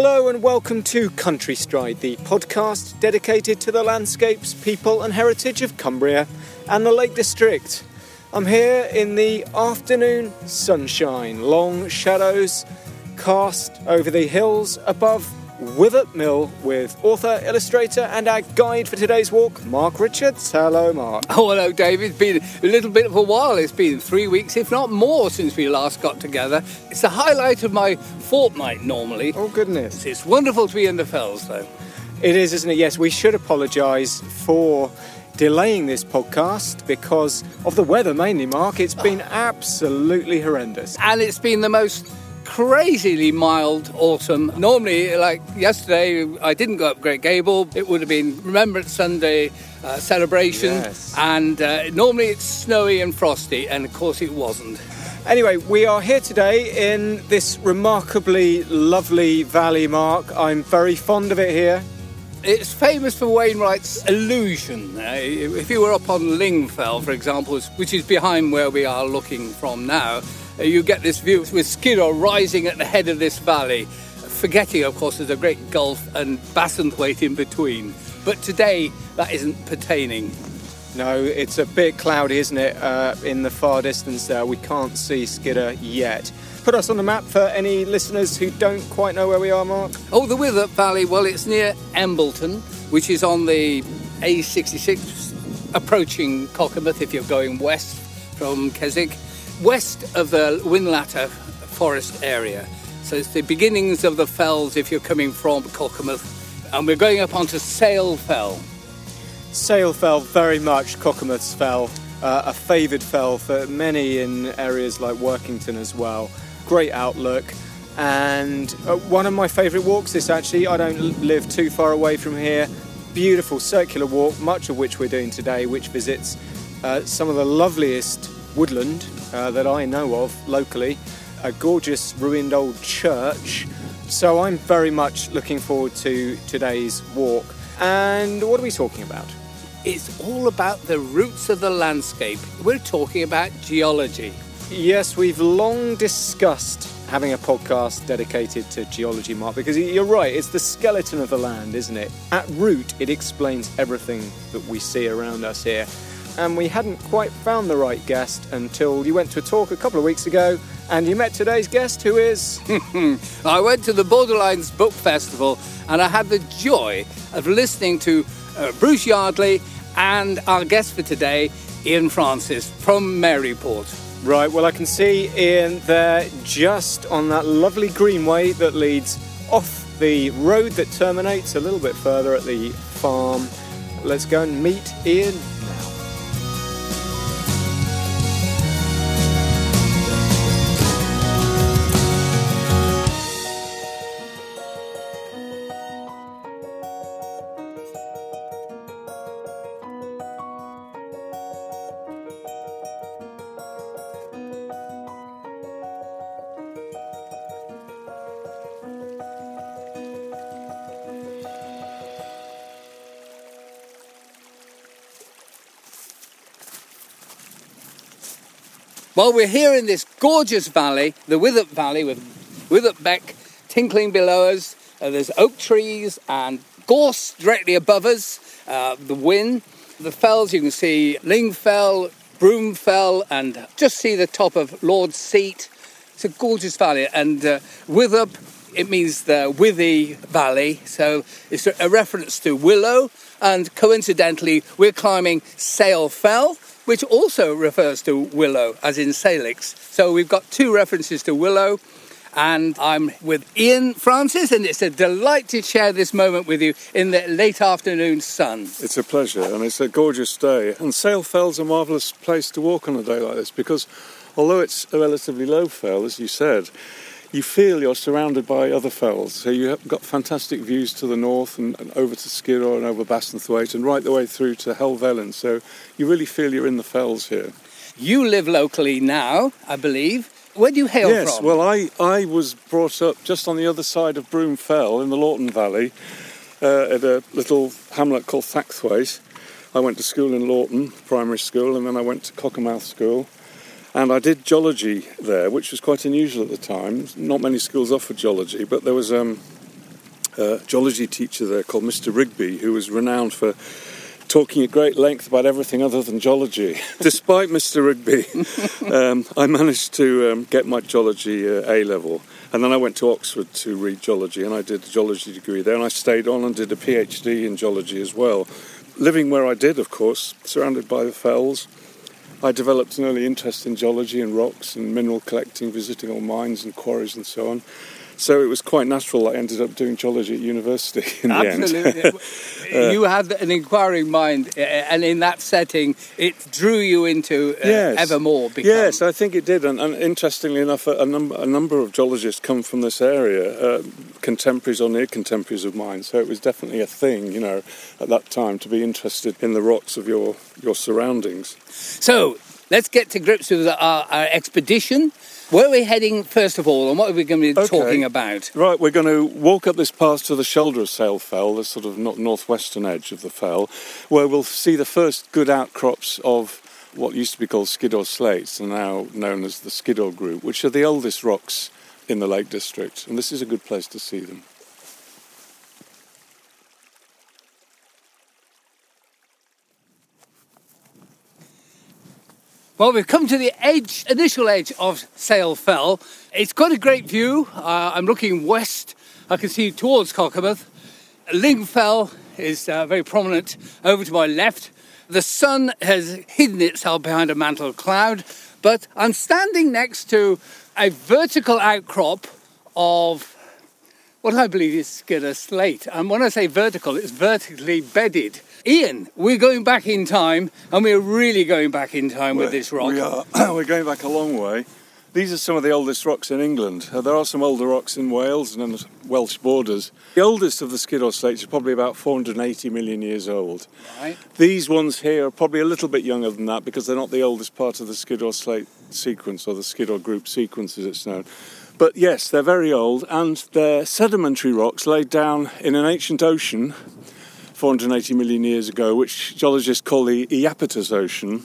Hello and welcome to Country Stride, the podcast dedicated to the landscapes, people, and heritage of Cumbria and the Lake District. I'm here in the afternoon sunshine, long shadows cast over the hills above Wythop Mill with author, illustrator, and our guide for today's walk, Mark Richards. Hello, Mark. Oh, hello, David. It's been a little bit of a while. It's been three weeks, if not more, since we last got together. It's the highlight of my fortnight normally. Oh, goodness. It's wonderful to be in the fells, though. It is, isn't it? Yes, we should apologise for delaying this podcast because of the weather mainly, Mark. It's ah. been absolutely horrendous. And it's been the most crazily mild autumn. Normally, like yesterday, I didn't go up Great Gable. It would have been Remembrance Sunday uh, celebration. Yes. And uh, normally it's snowy and frosty, and of course it wasn't. Anyway, we are here today in this remarkably lovely valley, Mark. I'm very fond of it here. It's famous for Wainwright's illusion. Uh, if you were up on Lingfell, for example, which is behind where we are looking from now, you get this view with Skiddaw rising at the head of this valley, forgetting, of course, there's a great gulf and Bassenthwaite in between. But today, that isn't pertaining. No, it's a bit cloudy, isn't it? Uh, in the far distance there, we can't see Skiddaw yet. Put us on the map for any listeners who don't quite know where we are, Mark. Oh, the Wythop Valley, well, it's near Embleton, which is on the A66, approaching Cockermouth if you're going west from Keswick, west of the Whinlatter forest area. So it's the beginnings of the fells if you're coming from Cockermouth. And we're going up onto Sale Fell. Sale Fell, very much Cockermouth's Fell, uh, a favoured fell for many in areas like Workington as well. Great outlook. And uh, one of my favourite walks, this actually, I don't live too far away from here. Beautiful circular walk, much of which we're doing today, which visits uh, some of the loveliest woodland uh, that I know of locally. A gorgeous ruined old church. So I'm very much looking forward to today's walk. And what are we talking about? It's all about the roots of the landscape. We're talking about geology. Yes, we've long discussed having a podcast dedicated to geology, Mark, because you're right, it's the skeleton of the land, isn't it? At root, it explains everything that we see around us here. And we hadn't quite found the right guest until you went to a talk a couple of weeks ago and you met today's guest, who is. I went to the Borderlines Book Festival and I had the joy of listening to uh, Bruce Yardley and our guest for today, Ian Francis from Maryport. Right, well, I can see Ian there just on that lovely greenway that leads off the road that terminates a little bit further at the farm. Let's go and meet Ian Well, we're here in this gorgeous valley, the Wythop Valley, with Wythop Beck tinkling below us. Uh, there's oak trees and gorse directly above us, uh, the Wyn, the fells. You can see Lingfell, Broomfell, and just see the top of Lord's Seat. It's a gorgeous valley, and uh, Wythop, it means the Withy Valley, so it's a- reference to willow. And coincidentally, we're climbing Sale Fell, which also refers to willow, as in salix. So we've got two references to willow. And I'm with Ian Francis, and it's a delight to share this moment with you in the late afternoon sun. It's a pleasure, and it's a gorgeous day. And Sale Fell's a marvellous place to walk on a day like this because, although it's a relatively low fell, as you said, you feel you're surrounded by other fells. So you have got fantastic views to the north and, and over to Skiddaw and over Bassenthwaite and right the way through to Helvellyn. So you really feel you're in the fells here. You live locally now, I believe. Where do you hail yes, from? well, I, I was brought up just on the other side of Broom Fell in the Lorton Valley uh, at a little hamlet called Thackthwaite. I went to school in Lorton, primary school, and then I went to Cockermouth School. And I did geology there, which was quite unusual at the time. Not many schools offered geology, but there was um, uh, geology teacher there called Mr. Rigby, who was renowned for talking at great length about everything other than geology. Despite Mr. Rigby, um, I managed to um, get my geology uh, A level. And then I went to Oxford to read geology, and I did a geology degree there, and I stayed on and did a PhD in geology as well. Living where I did, of course, surrounded by the fells, I developed an early interest in geology and rocks and mineral collecting, visiting all mines and quarries and so on. So it was quite natural I ended up doing geology at university in Absolutely. the end. uh, you had an inquiring mind, uh, and in that setting, it drew you into uh, Yes. ever more. Become. Yes, I think it did. And, and interestingly enough, a, number, a number of geologists come from this area, uh, contemporaries or near contemporaries of mine. So it was definitely a thing, you know, at that time to be interested in the rocks of your, your surroundings. So let's get to grips with our, our expedition. Where are we heading first of all, and what are we going to be Okay. talking about? Right, we're going to walk up this path to the shoulder of Sale Fell, the sort of northwestern edge of the fell, where we'll see the first good outcrops of what used to be called Skiddaw slates, and now known as the Skiddaw Group, which are the oldest rocks in the Lake District, and this is a good place to see them. Well, we've come to the edge, initial edge of Sale Fell. It's got a great view. Uh, I'm looking west. I can see towards Cockermouth. Ling Fell is uh, very prominent over to my left. The sun has hidden itself behind a mantle of cloud, but I'm standing next to a vertical outcrop of what I believe is Skiddaw slate. And when I say vertical, it's vertically bedded. Ian, we're going back in time, and we're really going back in time with this rock. We are. we're going back a long way. These are some of the oldest rocks in England. Uh, there are some older rocks in Wales and on the Welsh borders. The oldest of the Skiddaw slates is probably about 480 million years old. Right. These ones here are probably a little bit younger than that because they're not the oldest part of the Skiddaw slate sequence or the Skiddaw group sequence as it's known. But yes, they're very old and they're sedimentary rocks laid down in an ancient ocean 480 million years ago, which geologists call the Iapetus Ocean.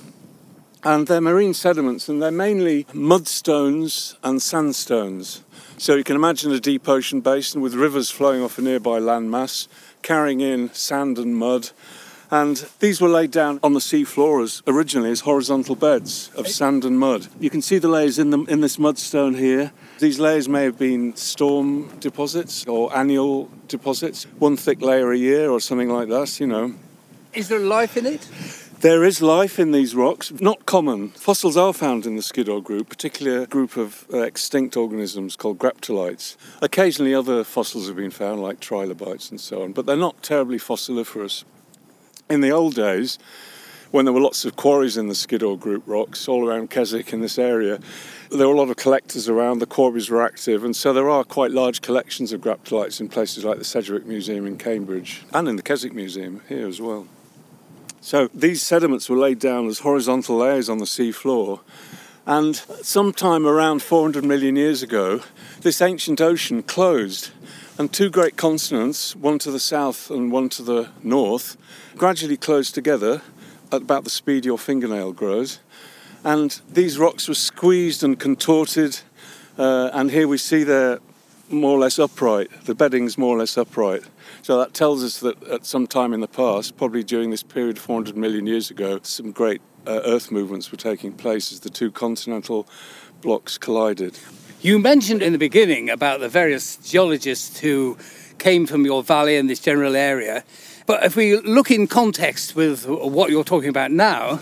And they're marine sediments and they're mainly mudstones and sandstones. So you can imagine a deep ocean basin with rivers flowing off a nearby landmass, carrying in sand and mud. And these were laid down on the seafloor as originally as horizontal beds of sand and mud. You can see the layers in, the, in this mudstone here. These layers may have been storm deposits or annual deposits, one thick layer a year or something like that, you know. Is there life in it? There is life in these rocks, not common. Fossils are found in the Skiddaw group, particularly a group of uh, extinct organisms called graptolites. Occasionally, other fossils have been found, like trilobites and so on, but they're not terribly fossiliferous. In the old days, when there were lots of quarries in the Skiddaw group rocks all around Keswick in this area, there were a lot of collectors around, the quarries were active, and so there are quite large collections of graptolites in places like the Sedgwick Museum in Cambridge and in the Keswick Museum here as well. So these sediments were laid down as horizontal layers on the sea floor. And sometime around 400 million years ago, this ancient ocean closed, and two great continents, one to the south and one to the north, gradually closed together at about the speed your fingernail grows. And these rocks were squeezed and contorted, uh, and here we see they're more or less upright. The bedding's more or less upright. So that tells us that at some time in the past, probably during this period 400 million years ago, some great uh, earth movements were taking place as the two continental blocks collided. You mentioned in the beginning about the various geologists who came from your valley and this general area. But if we look in context with what you're talking about now,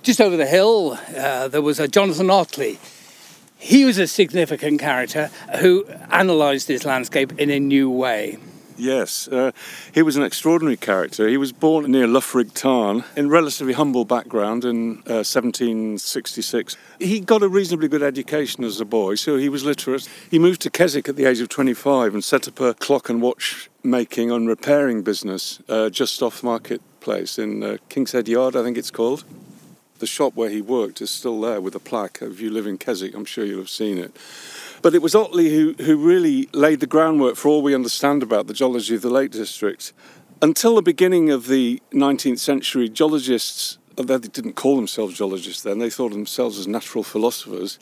just over the hill, uh, there was a Jonathan Otley. He was a significant character who analysed this landscape in a new way. Yes, uh, he was an extraordinary character. He was born near Loughrigg Tarn in relatively humble background in uh, 1766. He got a reasonably good education as a boy, so he was literate. He moved to Keswick at the age of 25 and set up a clock and watch making and repairing business uh, just off Marketplace in uh, Kingshead Yard, I think it's called. The shop where he worked is still there with a plaque. If you live in Keswick, I'm sure you'll have seen it. But it was Otley who, who really laid the groundwork for all we understand about the geology of the Lake District. Until the beginning of the 19th century, geologists, they didn't call themselves geologists then, they thought of themselves as natural philosophers,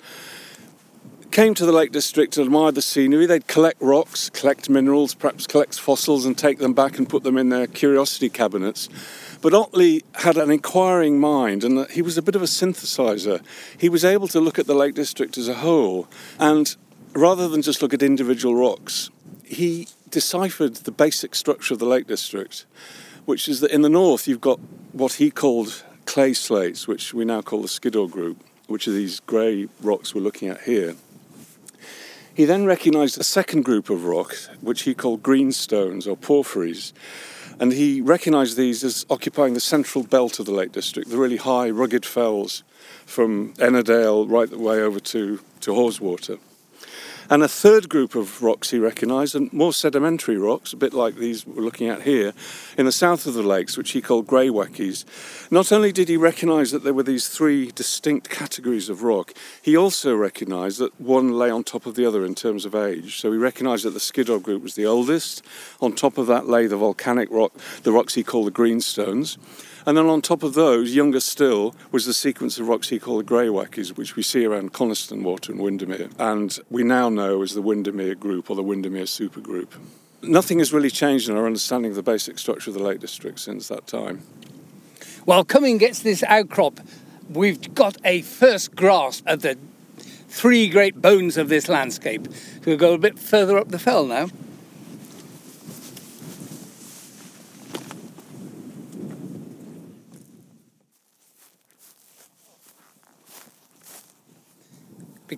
came to the Lake District to admire the scenery. They'd collect rocks, collect minerals, perhaps collect fossils and take them back and put them in their curiosity cabinets. But Otley had an inquiring mind and he was a bit of a synthesizer. He was able to look at the Lake District as a whole and rather than just look at individual rocks, he deciphered the basic structure of the Lake District, which is that in the north you've got what he called clay slates, which we now call the Skiddaw group, which are these grey rocks we're looking at here. He then recognised a second group of rocks, which he called greenstones or porphyries, and he recognised these as occupying the central belt of the Lake District, the really high, rugged fells from Ennerdale right the way over to, to Haweswater. And a third group of rocks he recognised, and more sedimentary rocks, a bit like these we're looking at here, in the south of the lakes, which he called greywackes. Not only did he recognise that there were these three distinct categories of rock, he also recognised that one lay on top of the other in terms of age. So he recognised that the Skiddaw group was the oldest. On top of that lay the volcanic rock, the rocks he called the greenstones. And then on top of those, younger still, was the sequence of rocks he called the Greywackes, which we see around Coniston Water and Windermere, and we now know as the Windermere Group or the Windermere Supergroup. Nothing has really changed in our understanding of the basic structure of the Lake District since that time. Well, coming gets this outcrop, we've got a first grasp of the three great bones of this landscape. We'll go a bit further up the fell now.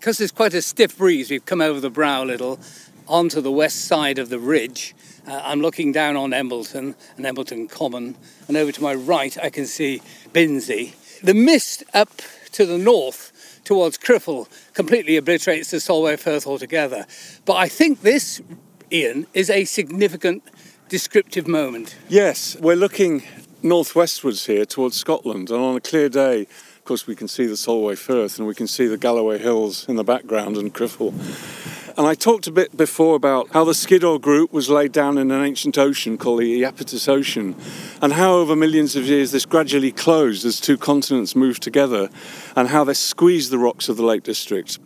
Because there's quite a stiff breeze, we've come over the brow a little onto the west side of the ridge. Uh, I'm looking down on Embleton and Embleton Common, and over to my right I can see Binsey. The mist up to the north towards Criffel completely obliterates the Solway Firth altogether. But I think this, Ian, is a significant descriptive moment. Yes, we're looking northwestwards here towards Scotland, and on a clear day, course, we can see the Solway Firth and we can see the Galloway Hills in the background and Criffel. And I talked a bit before about how the Skiddaw group was laid down in an ancient ocean called the Iapetus Ocean, and how over millions of years this gradually closed as two continents moved together, and how they squeezed the rocks of the Lake District.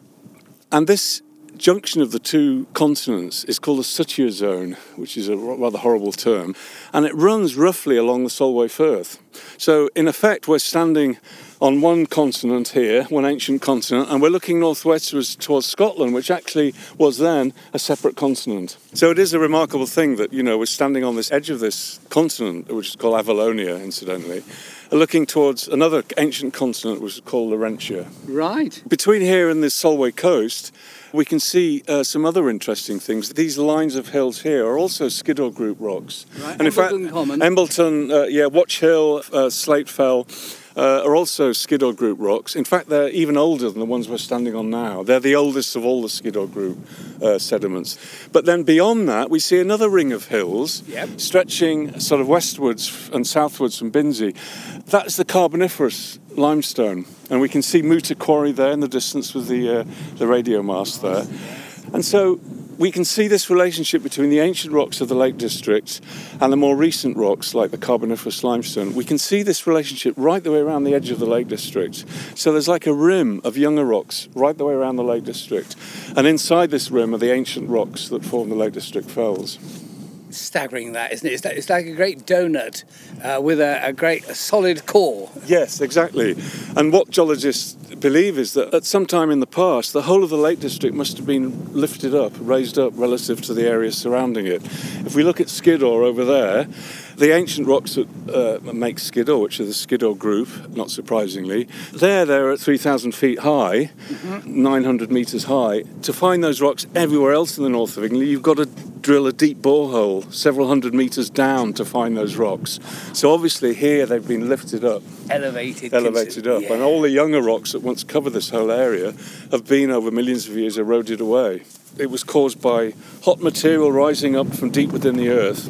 And this junction of the two continents is called the Suture Zone, which is a rather horrible term, and it runs roughly along the Solway Firth. So, in effect, we're standing on one continent here, one ancient continent, and we're looking northwestwards towards Scotland, which actually was then a separate continent. So it is a remarkable thing that, you know, we're standing on this edge of this continent, which is called Avalonia, incidentally, looking towards another ancient continent, which is called Laurentia. Right. Between here and the Solway coast, we can see uh, some other interesting things. These lines of hills here are also Skiddaw Group rocks. Right. And Embleton in fact, Common. Embleton, uh, yeah, Watch Hill, uh, Slate Fell uh, are also Skiddaw Group rocks. In fact, they're even older than the ones we're standing on now. They're the oldest of all the Skiddaw Group uh, sediments. But then beyond that, we see another ring of hills yep. stretching sort of westwards and southwards from Binsey. That's the Carboniferous limestone. And we can see Moota Quarry there in the distance with the, uh, the radio mast there. And so we can see this relationship between the ancient rocks of the Lake District and the more recent rocks like the Carboniferous limestone. We can see this relationship right the way around the edge of the Lake District. So there's like a rim of younger rocks right the way around the Lake District. And inside this rim are the ancient rocks that form the Lake District fells staggering that, isn't it? It's like, it's like a great donut uh, with a, a great a solid core. Yes, exactly. And what geologists believe is that at some time in the past, the whole of the Lake District must have been lifted up, raised up relative to the area surrounding it. If we look at Skiddaw over there, the ancient rocks that uh, make Skiddaw, which are the Skiddaw group, not surprisingly, there they're at 3,000 feet high, mm-hmm. 900 metres high. To find those rocks everywhere else in the north of England, you've got to drill a deep borehole several hundred metres down to find those rocks. So obviously here they've been lifted up. Elevated. Elevated up. Yeah. And all the younger rocks that once covered this whole area have been over millions of years eroded away. It was caused by hot material rising up from deep within the earth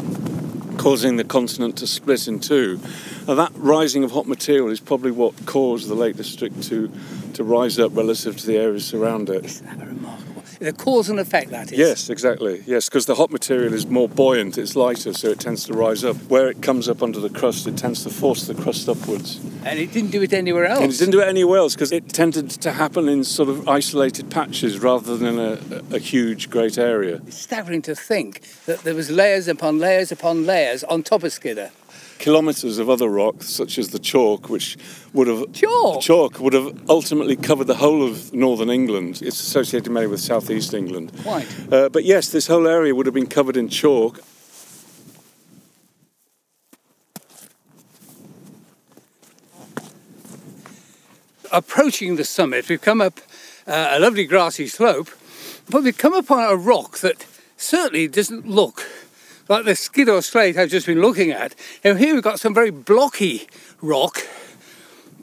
causing the continent to split in two. That rising of hot material is probably what caused the Lake District to, to rise up relative to the areas around it. Isn't that remarkable? The cause and effect, that is. Yes, exactly. Yes, because the hot material is more buoyant, it's lighter, so it tends to rise up. Where it comes up under the crust, it tends to force the crust upwards. And it didn't do it anywhere else. And it didn't do it anywhere else because it tended to happen in sort of isolated patches rather than a, a huge, great area. It's staggering to think that there was layers upon layers upon layers on top of Skiddaw. Kilometres of other rock, such as the chalk, which would have Chalk? chalk would have ultimately covered the whole of northern England. It's associated mainly with southeast England. Right. Uh, but yes, this whole area would have been covered in chalk. Approaching the summit, we've come up uh, a lovely grassy slope, but we've come upon a rock that certainly doesn't look like the Skiddaw slate I've just been looking at. Now here we've got some very blocky rock,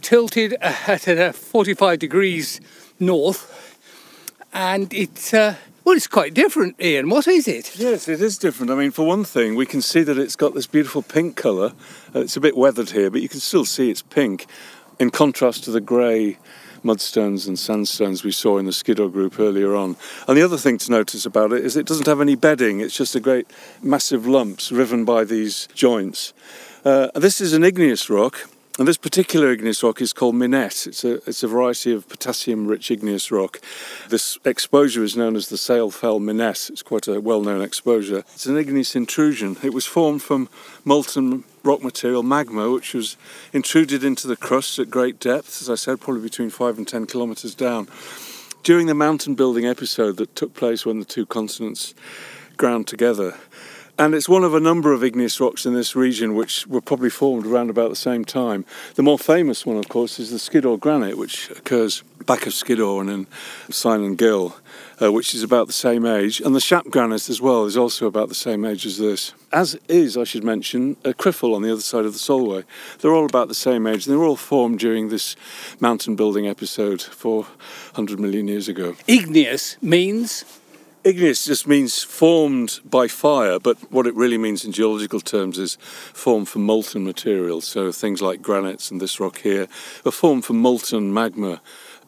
tilted at uh, 45 degrees north, and it's uh, well, it's quite different, Ian. What is it? Yes, it is different. I mean, for one thing, we can see that it's got this beautiful pink colour. Uh, it's a bit weathered here, but you can still see it's pink, in contrast to the grey mudstones and sandstones we saw in the Skiddaw group earlier on. And the other thing to notice about it is it doesn't have any bedding. It's just a great massive lumps riven by these joints. Uh, this is an igneous rock. And this particular igneous rock is called minette. It's a, it's a variety of potassium rich igneous rock. This exposure is known as the Sale Fell Minette. It's quite a well known exposure. It's an igneous intrusion. It was formed from molten rock material, magma, which was intruded into the crust at great depths, as I said, probably between 5 and 10 kilometres down. During the mountain building episode that took place when the two continents ground together, and it's one of a number of igneous rocks in this region which were probably formed around about the same time. The more famous one, of course, is the Skiddaw granite, which occurs back of Skiddaw and in Sinen Gill, uh, which is about the same age. And the Shap granite as well is also about the same age as this. As is, I should mention, a Criffel on the other side of the Solway. They're all about the same age. And they were all formed during this mountain building episode 400 million years ago. Igneous means Igneous just means formed by fire, but what it really means in geological terms is formed from molten material. So things like granites and this rock here are formed from molten magma.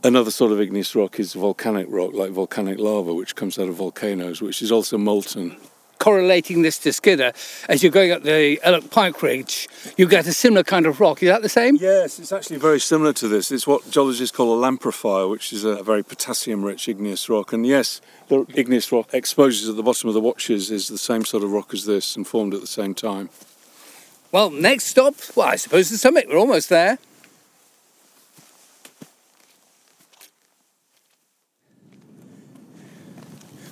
Another sort of igneous rock is volcanic rock, like volcanic lava, which comes out of volcanoes, which is also molten. Correlating this to Skiddaw, as you're going up the Ullock Pike Ridge, you get a similar kind of rock. Is that the same? Yes, it's actually very similar to this. It's what geologists call a lamprophyre, which is a very potassium rich igneous rock. And yes, the igneous rock exposures at the bottom of the watches is the same sort of rock as this and formed at the same time. Well, next stop, well, I suppose the summit. We're almost there.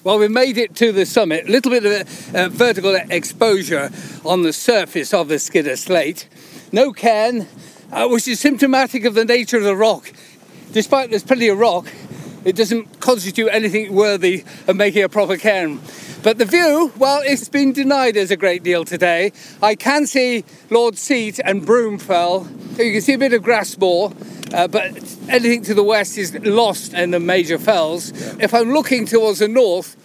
Well, we've made it to the summit. A little bit of uh, vertical exposure on the surface of the Skiddaw slate. No cairn, uh, which is symptomatic of the nature of the rock. Despite there's plenty of rock, it doesn't constitute anything worthy of making a proper cairn. But the view, well, it's been denied us a great deal today. I can see Lord Seat and Broomfell. You can see a bit of Grasmoor, uh, but anything to the west is lost in the major fells. If I'm looking towards the north,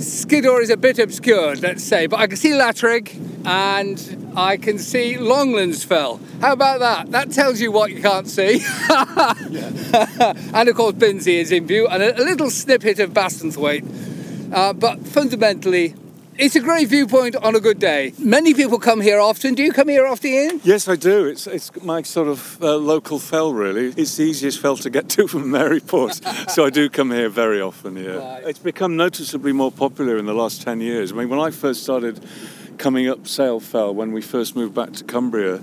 Skiddaw is a bit obscured, let's say, but I can see Latrigg and I can see Longlands Fell. How about that? That tells you what you can't see. and of course, Binsey is in view, and a, a little snippet of Bassenthwaite. Uh, but fundamentally, it's a great viewpoint on a good day. Many people come here often. Do you come here often, Ian? Yes, I do. It's it's my sort of uh, local fell, really. It's the easiest fell to get to from Maryport, so I do come here very often. Yeah, Right. it's become noticeably more popular in the last ten years. I mean, when I first started coming up Sale Fell, when we first moved back to Cumbria.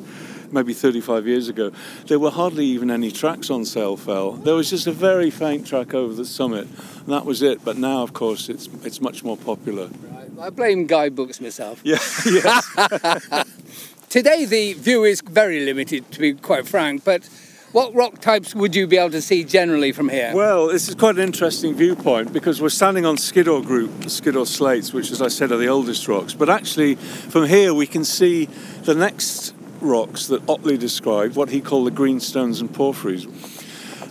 Maybe 35 years ago, there were hardly even any tracks on Sale Fell. There was just a very faint track over the summit, and that was it. But now, of course, it's it's much more popular. I blame guidebooks myself. Yeah, yeah. Today, the view is very limited, to be quite frank, but what rock types would you be able to see generally from here? Well, this is quite an interesting viewpoint because we're standing on Skiddaw Group, Skiddaw Slates, which, as I said, are the oldest rocks. But actually, from here, we can see the next rocks that Otley described, what he called the greenstones and porphyries.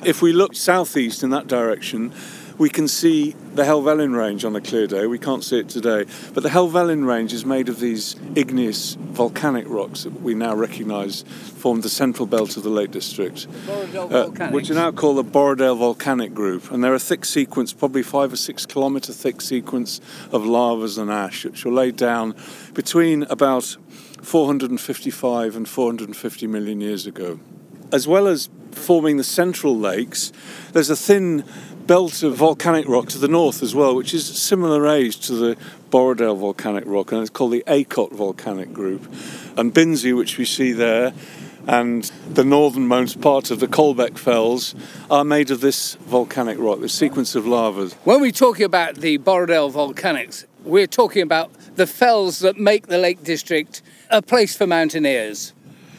If we look southeast in that direction, we can see the Helvellyn Range on a clear day. We can't see it today. But the Helvellyn Range is made of these igneous volcanic rocks that we now recognise form the central belt of the Lake District, uh, which are now called the Borrowdale Volcanic Group. And they're a thick sequence, probably five or six kilometre thick sequence of lavas and ash, which were laid down between about 455 and 450 million years ago. As well as forming the central lakes, there's a thin belt of volcanic rock to the north as well, which is similar age to the Borrowdale volcanic rock, and it's called the Eycott volcanic group. And Binsey, which we see there, and the northernmost part of the Caldbeck Fells are made of this volcanic rock, this sequence of lavas. When we're talking about the Borrowdale volcanics, we're talking about the fells that make the Lake District a place for mountaineers.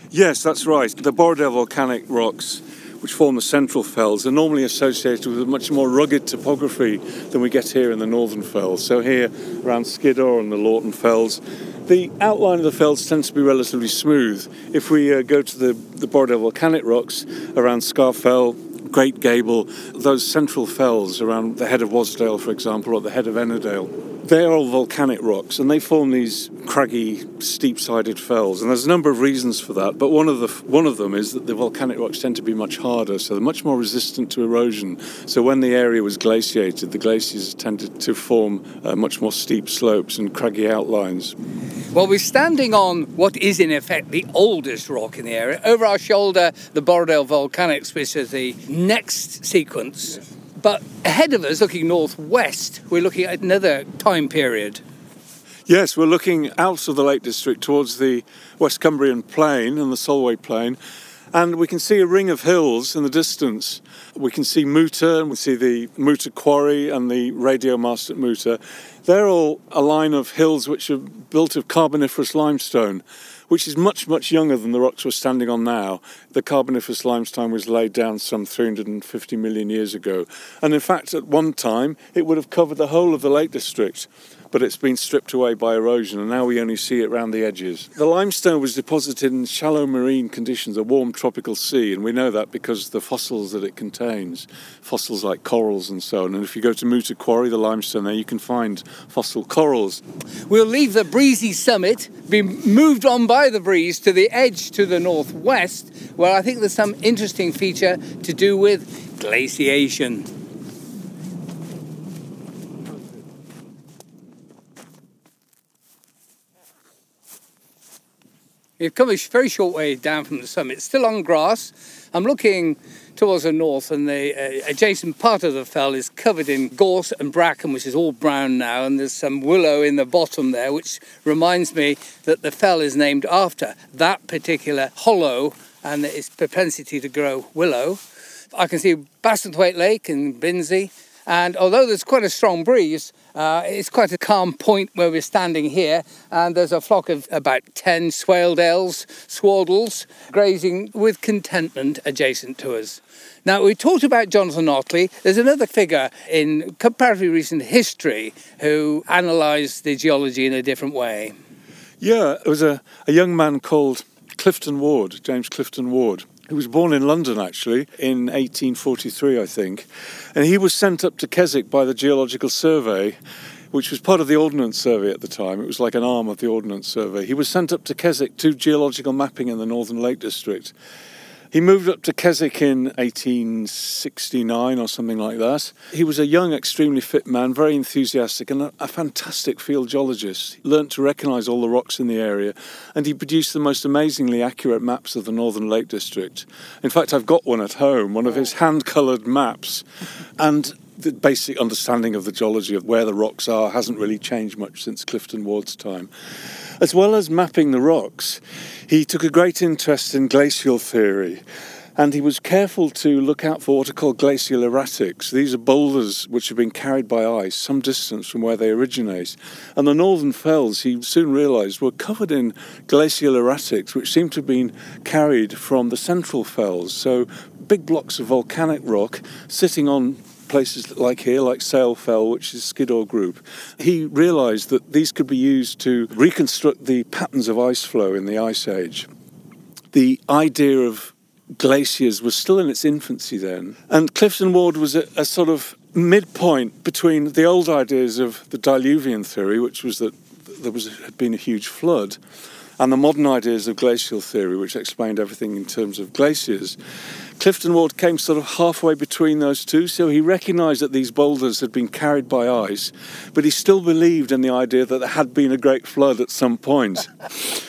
Yes, that's right. The Borrowdale volcanic rocks which form the central fells, are normally associated with a much more rugged topography than we get here in the northern fells. So here around Skiddaw and the Lorton Fells, the outline of the fells tends to be relatively smooth. If we uh, go to the, the Borrowdale volcanic rocks around Scafell, Great Gable, those central fells around the head of Wasdale, for example, or the head of Ennerdale, they're all volcanic rocks and they form these craggy, steep sided fells. And there's a number of reasons for that, but one of, the, one of them is that the volcanic rocks tend to be much harder, so they're much more resistant to erosion. So when the area was glaciated, the glaciers tended to form uh, much more steep slopes and craggy outlines. Well, we're standing on what is in effect the oldest rock in the area. Over our shoulder, the Borrowdale Volcanics, which is the next sequence. But ahead of us, looking northwest, we're looking at another time period. Yes, we're looking out of the Lake District towards the West Cumbrian Plain and the Solway Plain, and we can see a ring of hills in the distance. We can see Moota, and we see the Moota Quarry and the radio mast at Moota. They're all a line of hills which are built of Carboniferous limestone which is much, much younger than the rocks we're standing on now. The Carboniferous limestone was laid down some 350 million years ago. And in fact, at one time, it would have covered the whole of the Lake District but it's been stripped away by erosion and now we only see it around the edges. The limestone was deposited in shallow marine conditions, a warm tropical sea, and we know that because the fossils that it contains, fossils like corals and so on. And if you go to Moota Quarry, the limestone there, you can find fossil corals. We'll leave the breezy summit, be moved on by the breeze to the edge to the northwest, where I think there's some interesting feature to do with glaciation. We've come a very short way down from the summit, still on grass. I'm looking towards the north, and the uh, adjacent part of the fell is covered in gorse and bracken, which is all brown now, and there's some willow in the bottom there, which reminds me that the fell is named after that particular hollow and its propensity to grow willow. I can see Bassenthwaite Lake in Binsey, and although there's quite a strong breeze, uh, it's quite a calm point where we're standing here, and there's a flock of about 10 swaledales, swaddles, grazing with contentment adjacent to us. Now, we talked about Jonathan Otley. There's another figure in comparatively recent history who analysed the geology in a different way. Yeah, it was a, a young man called Clifton Ward, James Clifton Ward he was born in London actually in 1843, I think, and he was sent up to Keswick by the Geological Survey, which was part of the Ordnance Survey at the time. It was like an arm of the Ordnance Survey. He was sent up to Keswick to geological mapping in the Northern Lake District, he moved up to Keswick in 1869 or something like that. He was a young, extremely fit man, very enthusiastic, and a, a fantastic field geologist. He learnt to recognise all the rocks in the area, and he produced the most amazingly accurate maps of the Northern Lake District. In fact, I've got one at home, one of his hand coloured maps. And the basic understanding of the geology of where the rocks are hasn't really changed much since Clifton Ward's time. As well as mapping the rocks, he took a great interest in glacial theory and he was careful to look out for what are called glacial erratics. These are boulders which have been carried by ice some distance from where they originate. And the northern fells, he soon realised, were covered in glacial erratics which seemed to have been carried from the central fells. So big blocks of volcanic rock sitting on places like here, like Sale Fell, which is Skiddaw Group, he realised that these could be used to reconstruct the patterns of ice flow in the Ice Age. The idea of glaciers was still in its infancy then. And Clifton Ward was a, a sort of midpoint between the old ideas of the diluvian theory, which was that there was had been a huge flood, and the modern ideas of glacial theory, which explained everything in terms of glaciers. Clifton Ward came sort of halfway between those two, so he recognised that these boulders had been carried by ice, but he still believed in the idea that there had been a great flood at some point.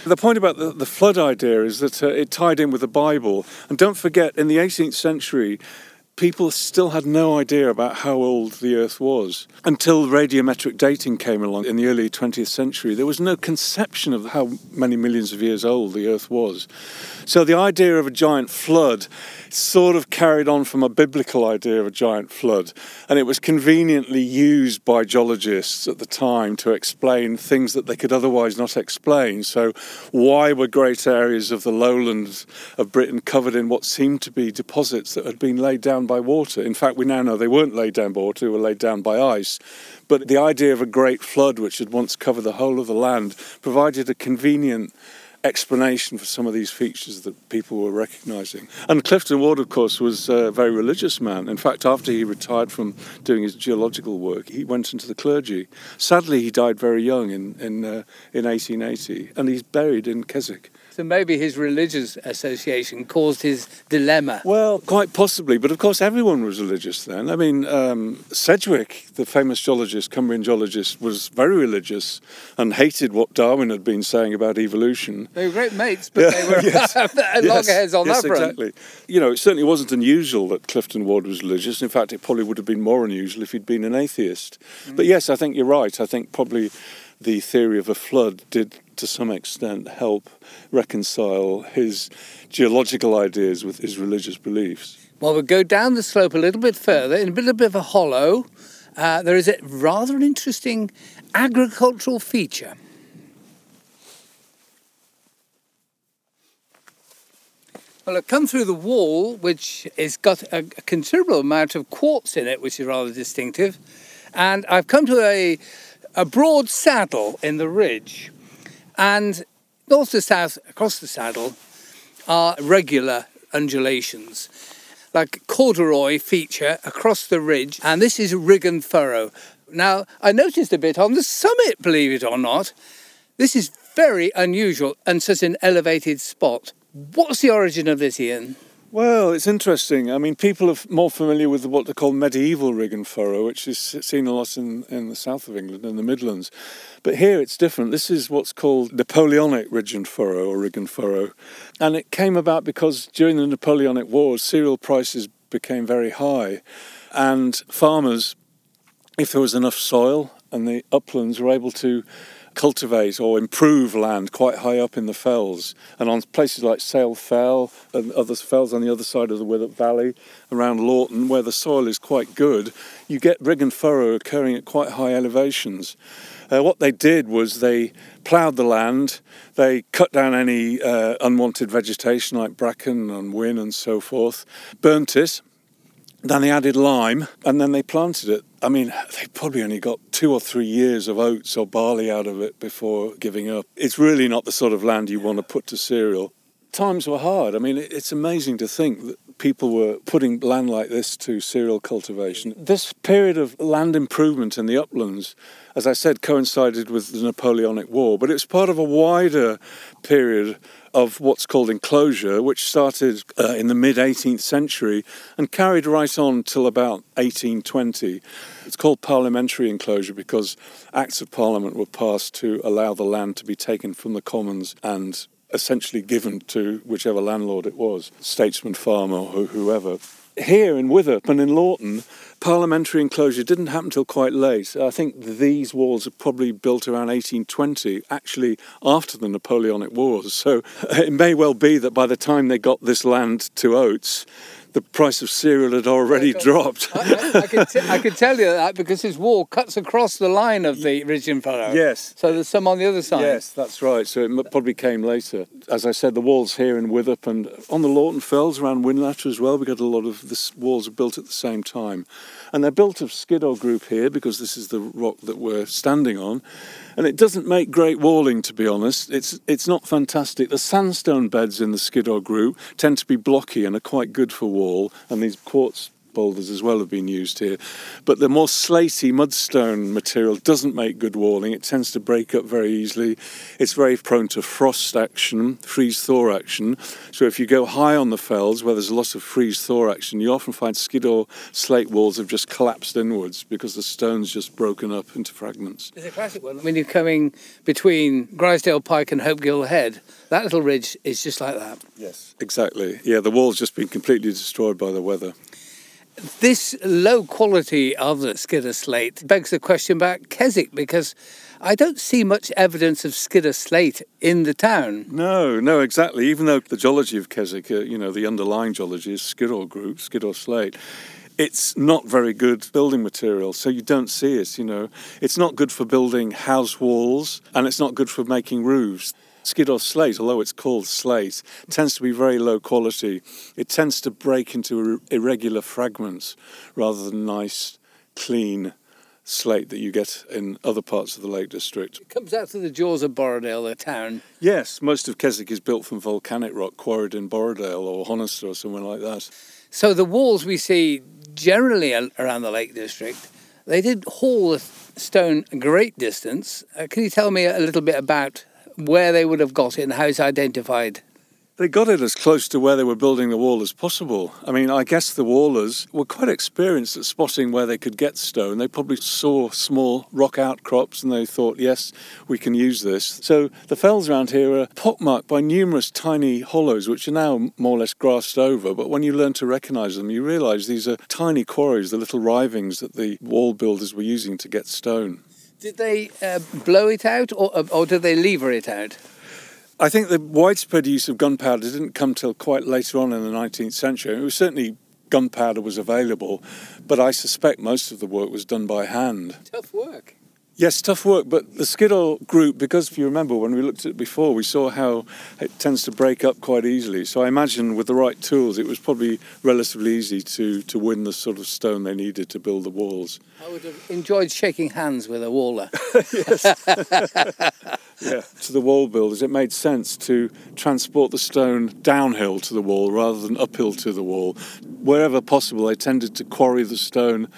the point about the, the flood idea is that uh, it tied in with the Bible, and don't forget, in the 18th century, people still had no idea about how old the Earth was. Until radiometric dating came along in the early 20th century, there was no conception of how many millions of years old the Earth was. So the idea of a giant flood sort of carried on from a biblical idea of a giant flood, and it was conveniently used by geologists at the time to explain things that they could otherwise not explain. So, why were great areas of the lowlands of Britain covered in what seemed to be deposits that had been laid down by water? In fact, we now know they weren't laid down by water, they were laid down by ice. But the idea of a great flood, which had once covered the whole of the land, provided a convenient explanation for some of these features that people were recognizing. And Clifton Ward, of course, was a very religious man. In fact, after he retired from doing his geological work, he went into the clergy. Sadly, he died very young in, in, uh, in 1880, and he's buried in Keswick. So maybe his religious association caused his dilemma. Well, quite possibly, but of course everyone was religious then. I mean, um, Sedgwick, the famous geologist, Cumbrian geologist, was very religious and hated what Darwin had been saying about evolution. They were great mates, but yeah, they were yes, loggerheads on yes, that front. exactly. You know, it certainly wasn't unusual that Clifton Ward was religious. In fact, it probably would have been more unusual if he'd been an atheist. Mm. But yes, I think you're right. I think probably the theory of a flood did to some extent help reconcile his geological ideas with his religious beliefs. Well, we'll go down the slope a little bit further, in a little bit of a hollow. Uh, there is a rather interesting agricultural feature. Well, I've come through the wall, which has got a considerable amount of quartz in it, which is rather distinctive. And I've come to a, a broad saddle in the ridge. And north to south across the saddle are regular undulations, like corduroy feature across the ridge, and this is rig and Furrow. Now, I noticed a bit on the summit, believe it or not. This is very unusual and such an elevated spot. What's the origin of this, Ian? Well, it's interesting. I mean, people are more familiar with what they call medieval rig and Furrow, which is seen a lot in, in the south of England, in the Midlands. But here it's different. This is what's called Napoleonic rig and Furrow or Riggan Furrow. And it came about because during the Napoleonic Wars, cereal prices became very high. And farmers, if there was enough soil and the uplands, were able to cultivate or improve land quite high up in the fells. And on places like Sale Fell and other fells on the other side of the Wythop Valley, around Lorton, where the soil is quite good, you get rig and Furrow occurring at quite high elevations. Uh, what they did was they ploughed the land, they cut down any uh, unwanted vegetation like bracken and whin and so forth, burnt it, then they added lime and then they planted it. I mean, they probably only got two or three years of oats or barley out of it before giving up. It's really not the sort of land you want to put to cereal. Times were hard. I mean, it's amazing to think that people were putting land like this to cereal cultivation. This period of land improvement in the uplands, as I said, coincided with the Napoleonic War, but it's part of a wider period of what's called enclosure, which started uh, in the mid 18th century and carried right on till about 1820. It's called parliamentary enclosure because acts of parliament were passed to allow the land to be taken from the commons and essentially given to whichever landlord it was, statesman, farmer, or whoever. Here in Wythop and in Lorton, parliamentary enclosure didn't happen till quite late. I think these walls are probably built around 1820, actually after the Napoleonic Wars. So it may well be that by the time they got this land to oats, the price of cereal had already dropped. I, I, I, could t- I could tell you that because this wall cuts across the line of the ridge and furrow. Yes. So there's some on the other side. Yes, that's right. So it m- probably came later. As I said, the walls here in Wythop and on the Lorton Fells around Whinlatter as well, we got a lot of the walls built at the same time. And they're built of Skiddaw group here because this is the rock that we're standing on. And it doesn't make great walling, to be honest. It's, it's not fantastic. The sandstone beds in the Skiddaw group tend to be blocky and are quite good for wall. And these quartz boulders as well have been used here. But the more slaty mudstone material doesn't make good walling. It tends to break up very easily. It's very prone to frost action, freeze thaw action. So if you go high on the fells where there's a lot of freeze thaw action, you often find Skiddaw slate walls have just collapsed inwards because the stone's just broken up into fragments. It's a classic one. When you're coming between Grisedale Pike and Hopegill Head, that little ridge is just like that. Yes, exactly. Yeah, the wall's just been completely destroyed by the weather. This low quality of the Skiddaw slate begs the question about Keswick because I don't see much evidence of Skiddaw slate in the town. No, no, exactly. Even though the geology of Keswick, uh, you know, the underlying geology is Skiddaw group, Skiddaw slate, it's not very good building material, so you don't see it, you know. It's not good for building house walls and it's not good for making roofs. Skiddaw slate, although it's called slate, tends to be very low quality. It tends to break into irregular fragments rather than nice, clean slate that you get in other parts of the Lake District. It comes out to the jaws of Borrowdale, the town. Yes, most of Keswick is built from volcanic rock quarried in Borrowdale or Honister or somewhere like that. So the walls we see generally around the Lake District, they did haul the stone a great distance. Uh, can you tell me a little bit about where they would have got it and how it's identified? They got it as close to where they were building the wall as possible. I mean, I guess the wallers were quite experienced at spotting where they could get stone. They probably saw small rock outcrops and they thought, yes, we can use this. So the fells around here are pockmarked by numerous tiny hollows, which are now more or less grassed over. But when you learn to recognise them, you realise these are tiny quarries, the little rivings that the wall builders were using to get stone. Did they uh, blow it out or, or did they lever it out? I think the widespread use of gunpowder didn't come till quite later on in the 19th century. It was certainly gunpowder was available, but I suspect most of the work was done by hand. Tough work. Yes, tough work, but the Skiddaw group, because if you remember when we looked at it before, we saw how it tends to break up quite easily. So I imagine with the right tools, it was probably relatively easy to, to win the sort of stone they needed to build the walls. I would have enjoyed shaking hands with a waller. yeah, to the wall builders, it made sense to transport the stone downhill to the wall rather than uphill to the wall. Wherever possible, they tended to quarry the stone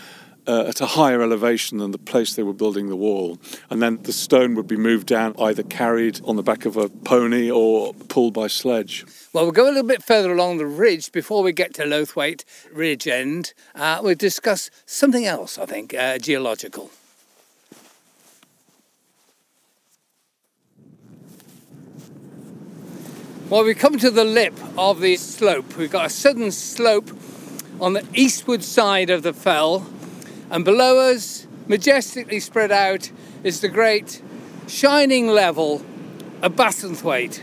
uh, at a higher elevation than the place they were building the wall. And then the stone would be moved down, either carried on the back of a pony or pulled by sledge. Well, we'll go a little bit further along the ridge before we get to Lothwaite Ridge End. Uh, we'll discuss something else, I think, uh, geological. Well, we come to the lip of the slope. We've got a sudden slope on the eastward side of the fell, and below us, majestically spread out, is the great shining level of Bassenthwaite.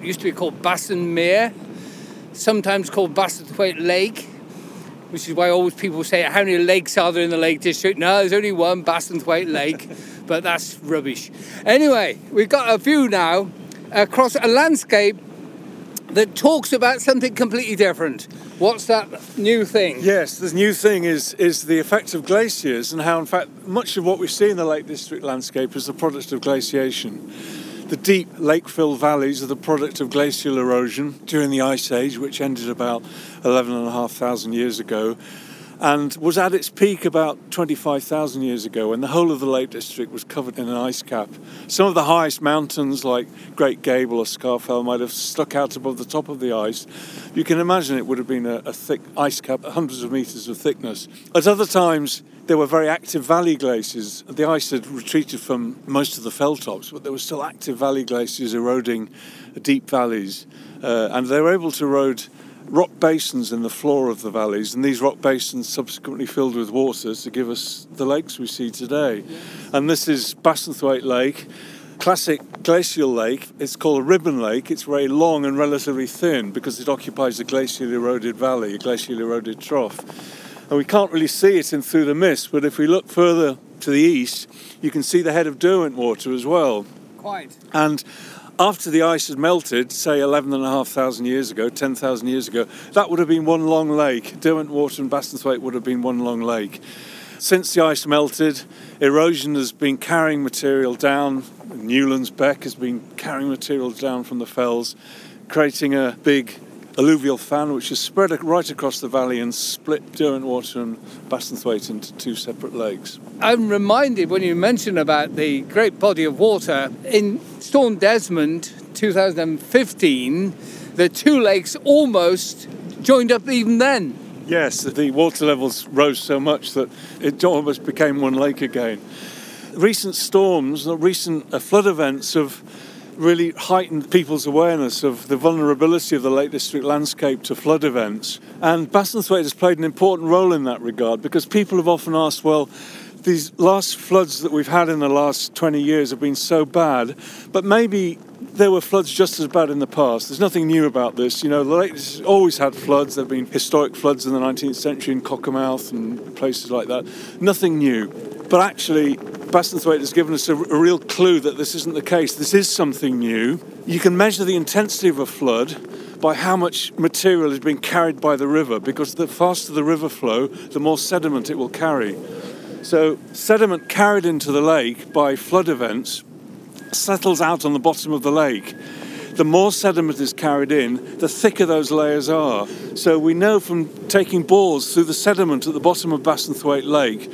It used to be called Basson Mere, sometimes called Bassenthwaite Lake, which is why always people say, How many lakes are there in the Lake District? No, there's only one, Bassenthwaite Lake, but that's rubbish. Anyway, we've got a view now across a landscape that talks about something completely different. What's that new thing? Yes, the new thing is is the effect of glaciers and how, in fact, much of what we see in the Lake District landscape is the product of glaciation. The deep lake-filled valleys are the product of glacial erosion during the Ice Age, which ended about 11,500 years ago, and was at its peak about 25,000 years ago when the whole of the Lake District was covered in an ice cap. Some of the highest mountains, like Great Gable or Scafell, might have stuck out above the top of the ice. You can imagine it would have been a, a thick ice cap, hundreds of metres of thickness. At other times, there were very active valley glaciers. The ice had retreated from most of the fell tops, but there were still active valley glaciers eroding deep valleys, uh, and they were able to erode rock basins in the floor of the valleys, and these rock basins subsequently filled with water to give us the lakes we see today. And this is Bassenthwaite Lake. classic glacial lake. It's called a ribbon lake. It's very long and relatively thin because it occupies a glacially eroded valley, a glacially eroded trough. And we can't really see it in through the mist, but if we look further to the east, you can see the head of Derwentwater as well. Quite. And after the ice had melted, say 11,500 years ago, 10,000 years ago, that would have been one long lake. Derwentwater and Bassenthwaite would have been one long lake. Since the ice melted, erosion has been carrying material down. Newlands Beck has been carrying material down from the fells, creating a big alluvial fan which has spread right across the valley and split Derwentwater and Bassenthwaite into two separate lakes. I'm reminded when you mention about the great body of water in Storm Desmond 2015, the two lakes almost joined up even then. Yes, the water levels rose so much that it almost became one lake again. Recent storms, recent uh, flood events have really heightened people's awareness of the vulnerability of the Lake District landscape to flood events. And Bassenthwaite has played an important role in that regard because people have often asked, well, these last floods that we've had in the last 20 years have been so bad, but maybe there were floods just as bad in the past. There's nothing new about this. You know, the lake has always had floods. There have been historic floods in the 19th century in Cockermouth and places like that. Nothing new. But actually, Bassenthwaite has given us a, a real clue that this isn't the case. This is something new. You can measure the intensity of a flood by how much material is being carried by the river because the faster the river flow, the more sediment it will carry. So, sediment carried into the lake by flood events settles out on the bottom of the lake. The more sediment is carried in, the thicker those layers are. So, we know from taking bores through the sediment at the bottom of Bassenthwaite Lake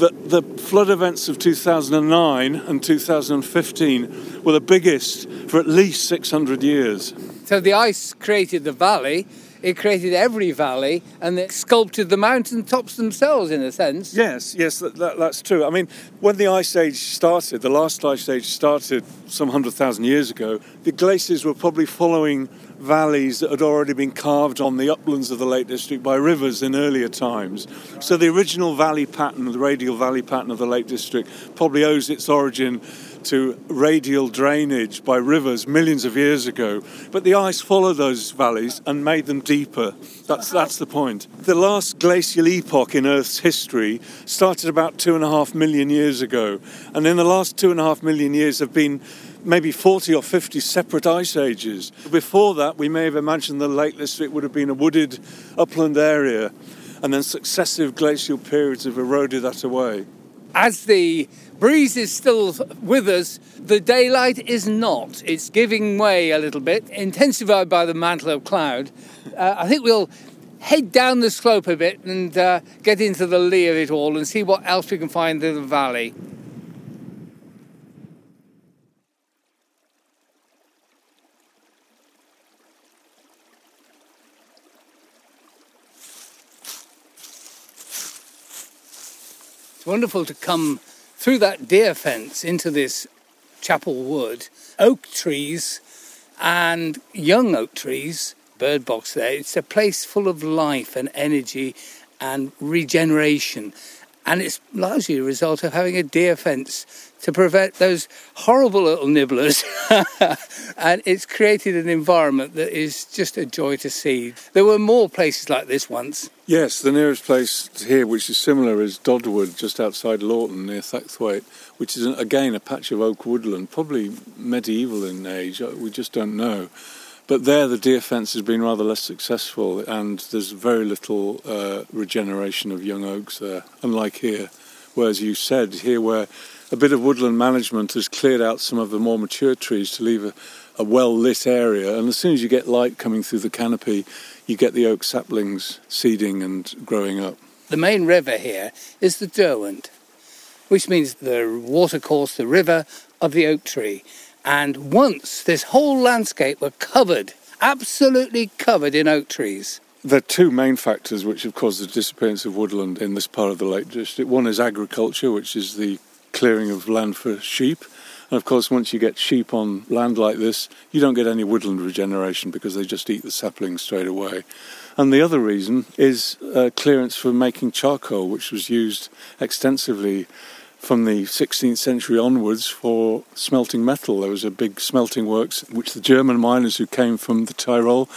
that the flood events of 2009 and 2015 were the biggest for at least 600 years. So, the ice created the valley it created every valley and it sculpted the mountain tops themselves in a sense. Yes, yes, that, that, that's true. I mean, when the ice age started, the last ice age started some hundred thousand years ago, the glaciers were probably following valleys that had already been carved on the uplands of the Lake District by rivers in earlier times. So the original valley pattern, the radial valley pattern of the Lake District, probably owes its origin to radial drainage by rivers millions of years ago. But the ice followed those valleys and made them deeper. That's, that's the point. The last glacial epoch in Earth's history started about two and a half million years ago. And in the last two and a half million years have been maybe 40 or 50 separate ice ages. Before that, we may have imagined the Lake District would have been a wooded upland area, and then successive glacial periods have eroded that away. As the breeze is still with us. The daylight is not. It's giving way a little bit, intensified by the mantle of cloud. Uh, I think we'll head down the slope a bit and uh, get into the lee of it all and see what else we can find in the valley. Wonderful to come through that deer fence into this chapel wood, oak trees and young oak trees, bird box there. It's a place full of life and energy and regeneration. And it's largely a result of having a deer fence to prevent those horrible little nibblers. and it's created an environment that is just a joy to see. There were more places like this once. Yes, the nearest place here, which is similar, is Dodwood, just outside Lorton, near Thackthwaite, which is again a patch of oak woodland, probably medieval in age. We just don't know. But there, the deer fence has been rather less successful, and there's very little uh, regeneration of young oaks there, unlike here. Whereas you said here, where a bit of woodland management has cleared out some of the more mature trees to leave a, a well lit area, and as soon as you get light coming through the canopy, you get the oak saplings seeding and growing up. The main river here is the Derwent, which means the watercourse, the river of the oak tree. And once this whole landscape were covered, absolutely covered in oak trees. There are two main factors which have caused the disappearance of woodland in this part of the Lake District. One is agriculture, which is the clearing of land for sheep. And of course, once you get sheep on land like this, you don't get any woodland regeneration because they just eat the saplings straight away. And the other reason is uh, clearance for making charcoal, which was used extensively from the 16th century onwards for smelting metal. There was a big smelting works which the German miners who came from the Tyrol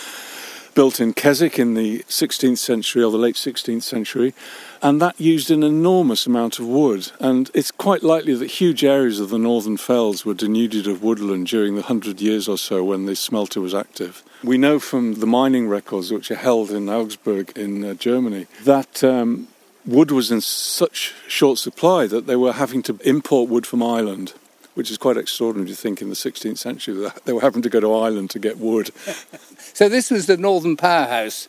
built in Keswick in the 16th century or the late 16th century, and that used an enormous amount of wood. And it's quite likely that huge areas of the northern fells were denuded of woodland during the hundred years or so when this smelter was active. We know from the mining records, which are held in Augsburg in uh, Germany, that um, wood was in such short supply that they were having to import wood from Ireland which is quite extraordinary to think in the 16th century that they were having to go to Ireland to get wood. so this was the northern powerhouse.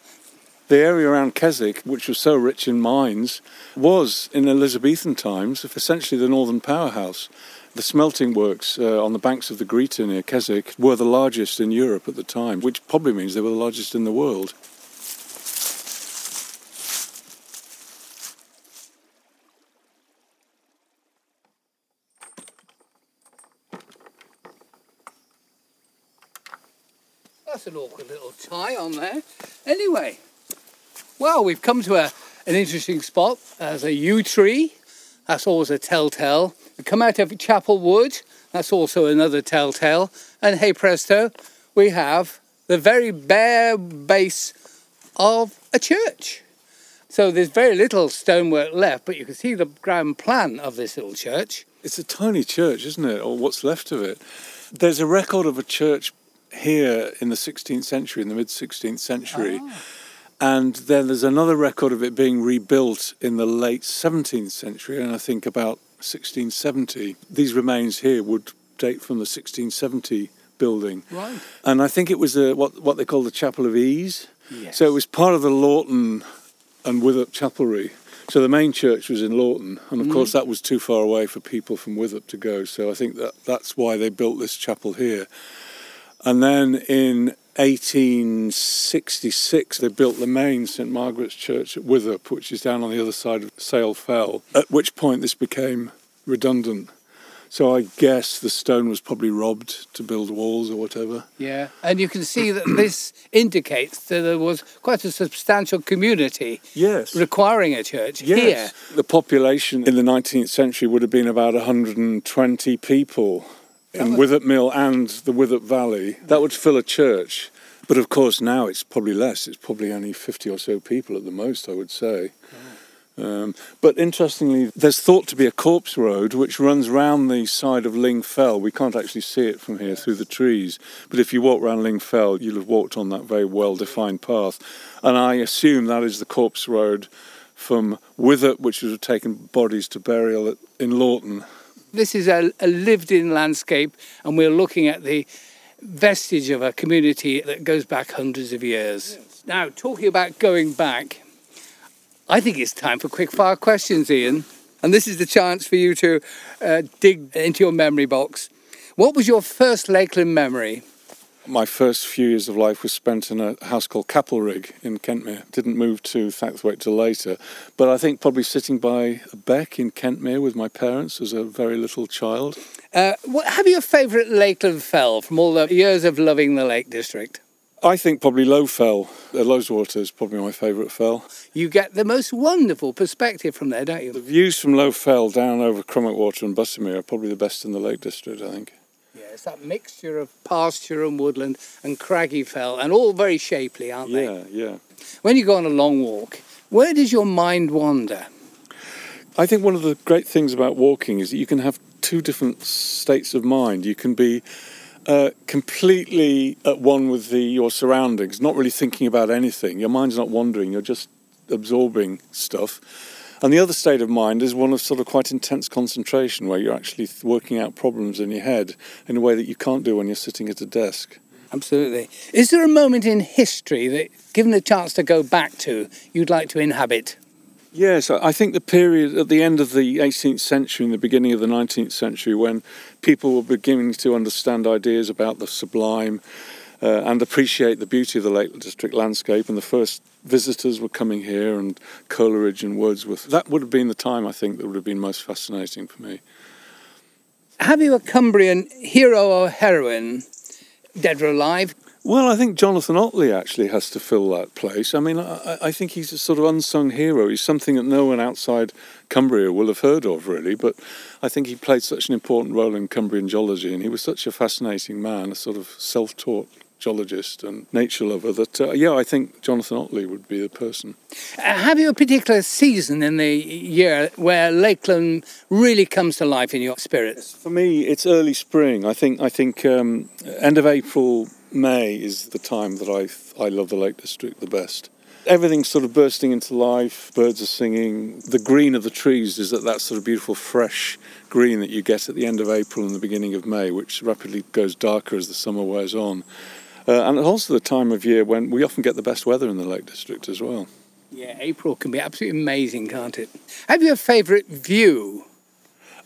The area around Keswick, which was so rich in mines, was in Elizabethan times essentially the northern powerhouse. The smelting works uh, on the banks of the Greta near Keswick were the largest in Europe at the time, which probably means they were the largest in the world. That's an awkward little tie on there. Anyway, well, we've come to a, an interesting spot. There's a yew tree. That's always a telltale. We come out of Chapel Wood. That's also another telltale. And hey presto, we have the very bare base of a church. So there's very little stonework left, but you can see the ground plan of this little church. It's a tiny church, isn't it? Or what's left of it. There's a record of a church here in the 16th century, in the mid 16th century. Oh. And then there's another record of it being rebuilt in the late 17th century, and I think about 1670. These remains here would date from the 1670 building. Right. And I think it was a, what, what they call the Chapel of Ease. Yes. So it was part of the Lorton and Wythop chapelry. So the main church was in Lorton, and of mm. course that was too far away for people from Wythop to go. So I think that that's why they built this chapel here. And then in 1866, they built the main St Margaret's Church at Wythop, which is down on the other side of Sale Fell, at which point this became redundant. So I guess the stone was probably robbed to build walls or whatever. Yeah, and you can see that this indicates that there was quite a substantial community yes. requiring a church yes. here. The population in the 19th century would have been about 120 people in Wythop Mill and the Wythop Valley, that would fill a church. But of course, now it's probably less. It's probably only 50 or so people at the most, I would say. Um, but interestingly, there's thought to be a corpse road which runs round the side of Ling Fell. We can't actually see it from here through the trees, but if you walk round Ling Fell, you'll have walked on that very well defined path. And I assume that is the corpse road from Wythop, which would have taken bodies to burial at, in Lorton. This is a, a lived in landscape, and we're looking at the vestige of a community that goes back hundreds of years. Yes. Now, talking about going back, I think it's time for quick fire questions, Ian. And this is the chance for you to uh, dig into your memory box. What was your first Lakeland memory? My first few years of life was spent in a house called Capelrig in Kentmere. Didn't move to Thackthwaite till later, but I think probably sitting by a beck in Kentmere with my parents as a very little child. Uh, what, have you a favourite Lakeland fell from all the years of loving the Lake District? I think probably Low Fell, uh, Loweswater is probably my favourite fell. You get the most wonderful perspective from there, don't you? The views from Low Fell down over Crummock Water and Buttermere are probably the best in the Lake District, I think. It's that mixture of pasture and woodland and craggy fell, and all very shapely, aren't they? Yeah, yeah. When you go on a long walk, where does your mind wander? I think one of the great things about walking is that you can have two different states of mind. You can be uh, completely at one with the, your surroundings, not really thinking about anything. Your mind's not wandering, you're just absorbing stuff. And the other state of mind is one of sort of quite intense concentration, where you're actually working out problems in your head in a way that you can't do when you're sitting at a desk. Absolutely. Is there a moment in history that, given the chance to go back to, you'd like to inhabit? Yes, I think the period at the end of the 18th century and the beginning of the 19th century, when people were beginning to understand ideas about the sublime uh, and appreciate the beauty of the Lake District landscape. And the first visitors were coming here, and Coleridge and Wordsworth. That would have been the time I think that would have been most fascinating for me. Have you a Cumbrian hero or heroine, dead or alive? Well, I think Jonathan Otley actually has to fill that place. I mean, I, I, think he's a sort of unsung hero. He's something that no one outside Cumbria will have heard of, really. But I think he played such an important role in Cumbrian geology, and he was such a fascinating man, a sort of self taught geologist and nature lover that, uh, yeah, I think Jonathan Otley would be the person. Uh, have you a particular season in the year where Lakeland really comes to life in your spirits? For me, it's early spring. I think, I think um, end of April, May is the time that I, I love the Lake District the best. Everything's sort of bursting into life, birds are singing. The green of the trees is at that sort of beautiful, fresh green that you get at the end of April and the beginning of May, which rapidly goes darker as the summer wears on. Uh, and it's also the time of year when we often get the best weather in the Lake District as well. Yeah, April can be absolutely amazing, can't it? Have you a favourite view?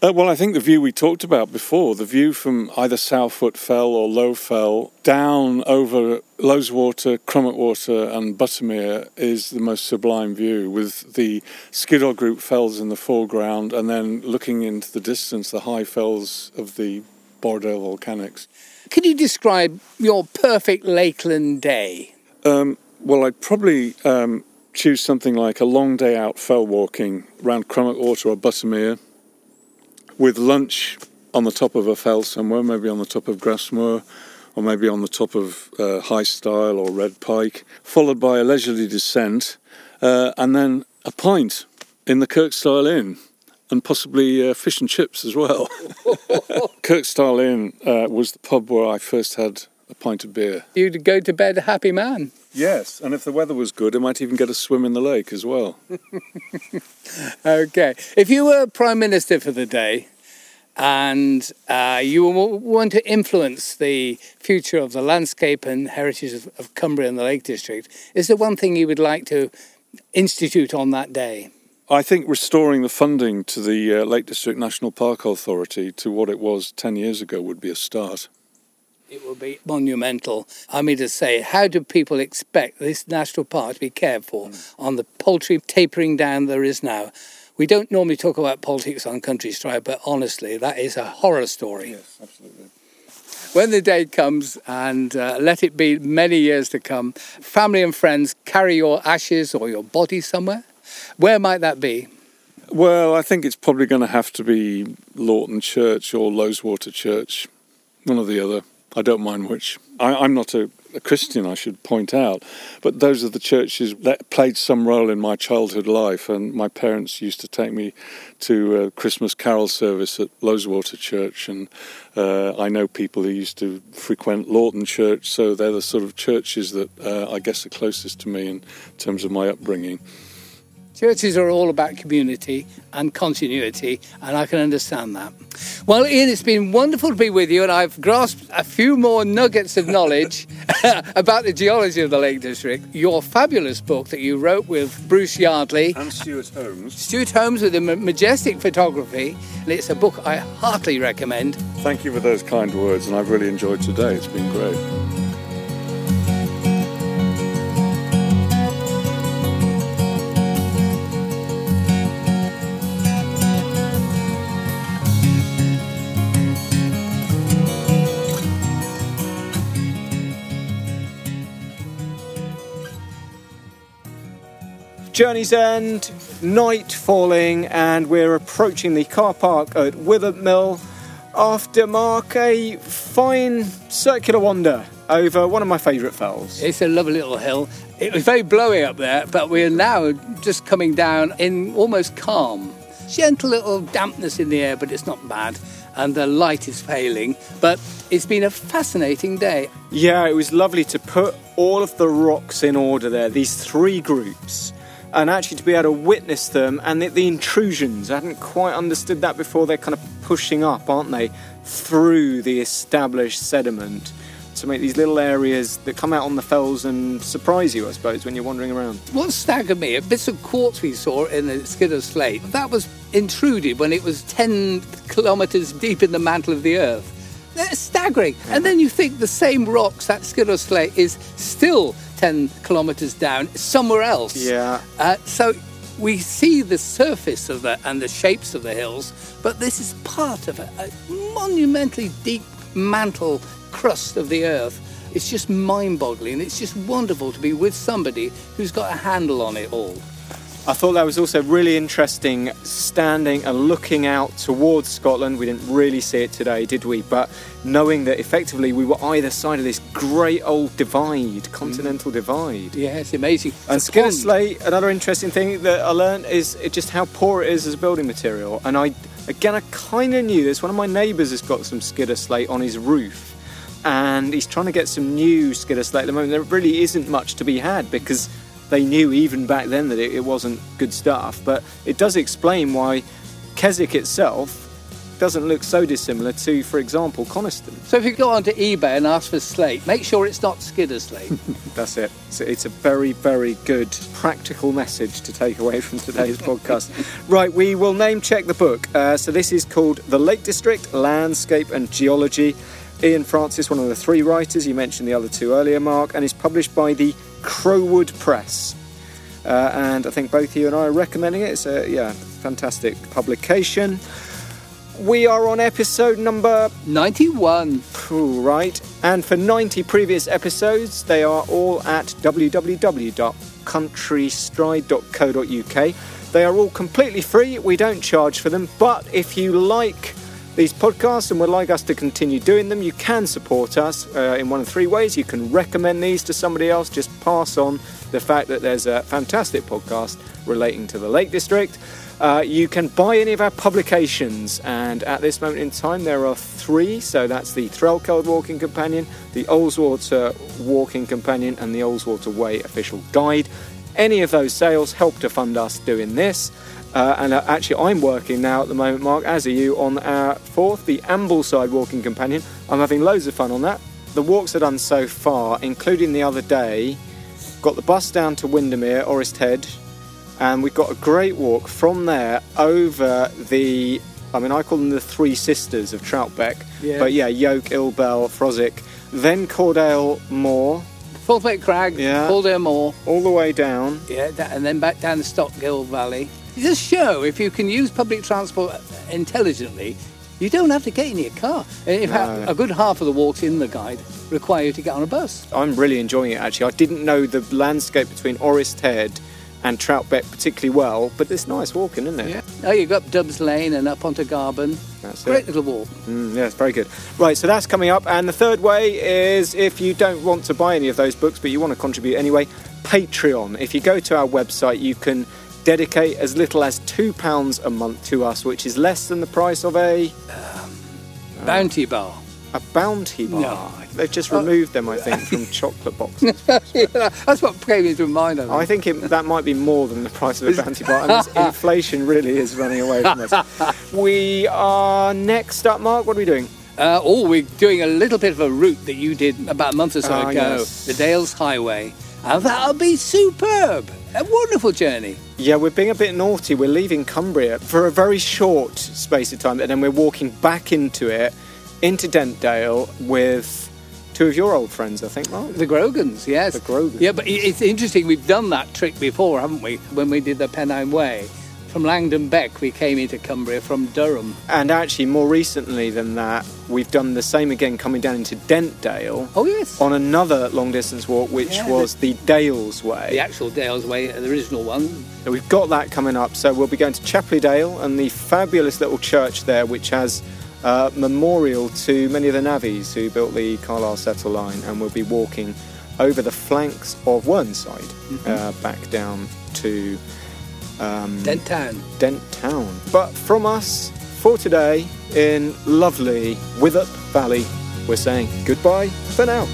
Uh, well, I think the view we talked about before, the view from either Southfoot Fell or Low Fell down over Loweswater, Crummockwater, and Buttermere is the most sublime view, with the Skiddaw Group fells in the foreground, and then looking into the distance, the high fells of the Borrowdale Volcanics. Could you describe your perfect Lakeland day? Um, well, I'd probably um, choose something like a long day out fell walking around Crummockwater or Buttermere with lunch on the top of a fell somewhere, maybe on the top of Grasmoor or maybe on the top of uh, High Stile or Red Pike, followed by a leisurely descent uh, and then a pint in the Kirkstile Inn and possibly uh, fish and chips as well. Kirkstile Inn uh, was the pub where I first had a pint of beer. You'd go to bed a happy man. Yes, and if the weather was good, I might even get a swim in the lake as well. okay. If you were Prime Minister for the day and uh, you want to influence the future of the landscape and heritage of, of Cumbria and the Lake District, is there one thing you would like to institute on that day? I think restoring the funding to the uh, Lake District National Park Authority to what it was 10 years ago would be a start. It will be monumental. I mean to say, how do people expect this national park to be cared for mm. on the poultry tapering down there is now? We don't normally talk about politics on Country Stride, but honestly, that is a horror story. Yes, absolutely. When the day comes, and uh, let it be many years to come, family and friends carry your ashes or your body somewhere where might that be? Well, I think it's probably going to have to be Lorton Church or Loweswater Church, one or the other. I don't mind which. I, am not a, a, Christian, I should point out, but those are the churches that played some role in my childhood life. And my parents used to take me to a Christmas carol service at Loweswater Church, and uh, I know people who used to frequent Lorton Church, so they're the sort of churches that uh, I guess are closest to me in terms of my upbringing. Churches are all about community and continuity, and I can understand that. Well, Ian, it's been wonderful to be with you, and I've grasped a few more nuggets of knowledge about the geology of the Lake District. Your fabulous book that you wrote with Bruce Yardley and Stuart Holmes. Stuart Holmes with the majestic photography, and it's a book I heartily recommend. Thank you for those kind words, and I've really enjoyed today. It's been great. Journey's End, night falling, and we're approaching the car park at Wythop Mill after Mark a fine circular wander over one of my favourite fells. It's a lovely little hill. It was very blowy up there, but we're now just coming down in almost calm. Gentle little dampness in the air, but it's not bad. And the light is failing, but it's been a fascinating day. Yeah, it was lovely to put all of the rocks in order there, these three groups and actually to be able to witness them and the, the, intrusions. I hadn't quite understood that before. They're kind of pushing up, aren't they, through the established sediment to make these little areas that come out on the fells and surprise you, I suppose, when you're wandering around. What staggered me, A bit of quartz we saw in the Skiddaw Slate, that was intruded when it was 10 kilometres deep in the mantle of the earth. That's staggering. Yeah. And then you think the same rocks, that Skiddaw Slate, is still 10 kilometres down somewhere else. Yeah. Uh, so we see the surface of the and the shapes of the hills, but this is part of a, a monumentally deep mantle crust of the earth. It's just mind-boggling. It's just wonderful to be with somebody who's got a handle on it all. I thought that was also really interesting standing and looking out towards Scotland. We didn't really see it today, did we? But knowing that effectively we were either side of this great old divide, continental divide. Yeah, it's amazing. And slate, another interesting thing that I learned is it just how poor it is as a building material. And I, again, I kind of knew this. One of my neighbours has got some Skiddaw slate on his roof, and he's trying to get some new Skiddaw slate at the moment. There really isn't much to be had because they knew even back then that it, it wasn't good stuff. But it does explain why Keswick itself doesn't look so dissimilar to, for example, Coniston. So if you go onto eBay and ask for slate, make sure it's not Skiddaw slate. That's it. So it's a very, very good practical message to take away from today's podcast. Right, we will name check the book. Uh, so this is called The Lake District Landscape and Geology. Ian Francis, one of the three writers, you mentioned the other two earlier, Mark, and is published by the Crowood Press. Uh, and I think both you and I are recommending it. It's a yeah, fantastic publication. We are on episode number 91. Cool, right. And for 90 previous episodes, they are all at www.countrystride.co.uk. They are all completely free. We don't charge for them. But if you like these podcasts and would like us to continue doing them, you can support us uh, in one of three ways. You can recommend these to somebody else, just pass on the fact that there's a fantastic podcast relating to the Lake District. Uh, you can buy any of our publications, and at this moment in time, there are three. So that's the Threlkeld Walking Companion, the Ullswater Walking Companion, and the Ullswater Way Official Guide. Any of those sales help to fund us doing this. Uh, and uh, actually, I'm working now at the moment, Mark, as are you, on our fourth, the Ambleside Walking Companion. I'm having loads of fun on that. The walks are done so far, including the other day. Got the bus down to Windermere, Orrest Head, and we've got a great walk from there over the. I mean, I call them the Three Sisters of Troutbeck, Yeah. but yeah, Yoke, Ilbel, Froswick, then Caudale Moor, Fulbeck Crag, Yeah. Kildare Moor, all the way down. yeah, that, and then back down the Stockgill Valley. It does show if you can use public transport intelligently, you don't have to get in your car. In fact, No. a good half of the walks in the guide require you to get on a bus. I'm really enjoying it actually. I didn't know the landscape between Orrest Head and Troutbeck particularly well, but it's nice walking, isn't it? Yeah. Oh, you go up Dubs Lane and up onto Garburn. That's Great it. little walk. Mm, yeah, it's very good. Right, so that's coming up. And the third way is if you don't want to buy any of those books, but you want to contribute anyway, Patreon. If you go to our website, you can dedicate as little as £2 a month to us, which is less than the price of a, Bounty Bar. a bounty bar. No. They've just removed them, I think, from chocolate boxes. That's what came into mind. I think. I think it, that might be more than the price of a bounty bar, and inflation really is running away from us. We are next up, Mark. What are we doing? Uh, oh, we're doing a little bit of a route that you did about a month or so Ah, ago, yes. the Dales Highway. And that'll be superb. A wonderful journey. Yeah, we're being a bit naughty. We're leaving Cumbria for a very short space of time, and then we're walking back into it, into Dentdale with two of your old friends, I think, Mark. The Grogans, yes. The Grogans. Yeah, but it's interesting. We've done that trick before, haven't we? When we did the Pennine Way. From Langdon Beck, we came into Cumbria from Durham. And actually, more recently than that, we've done the same again, coming down into Dentdale Oh, yes. on another long distance walk, which Yeah, was the Dales Way. The actual Dales Way, the original one. So we've got that coming up. So we'll be going to Chapel-le-Dale and the fabulous little church there, which has uh, memorial to many of the navvies who built the Carlisle Settle Line, and we'll be walking over the flanks of Whernside uh, back down to um, Dent Town. Dent Town. But from us for today in lovely Wythop Valley, we're saying goodbye for now.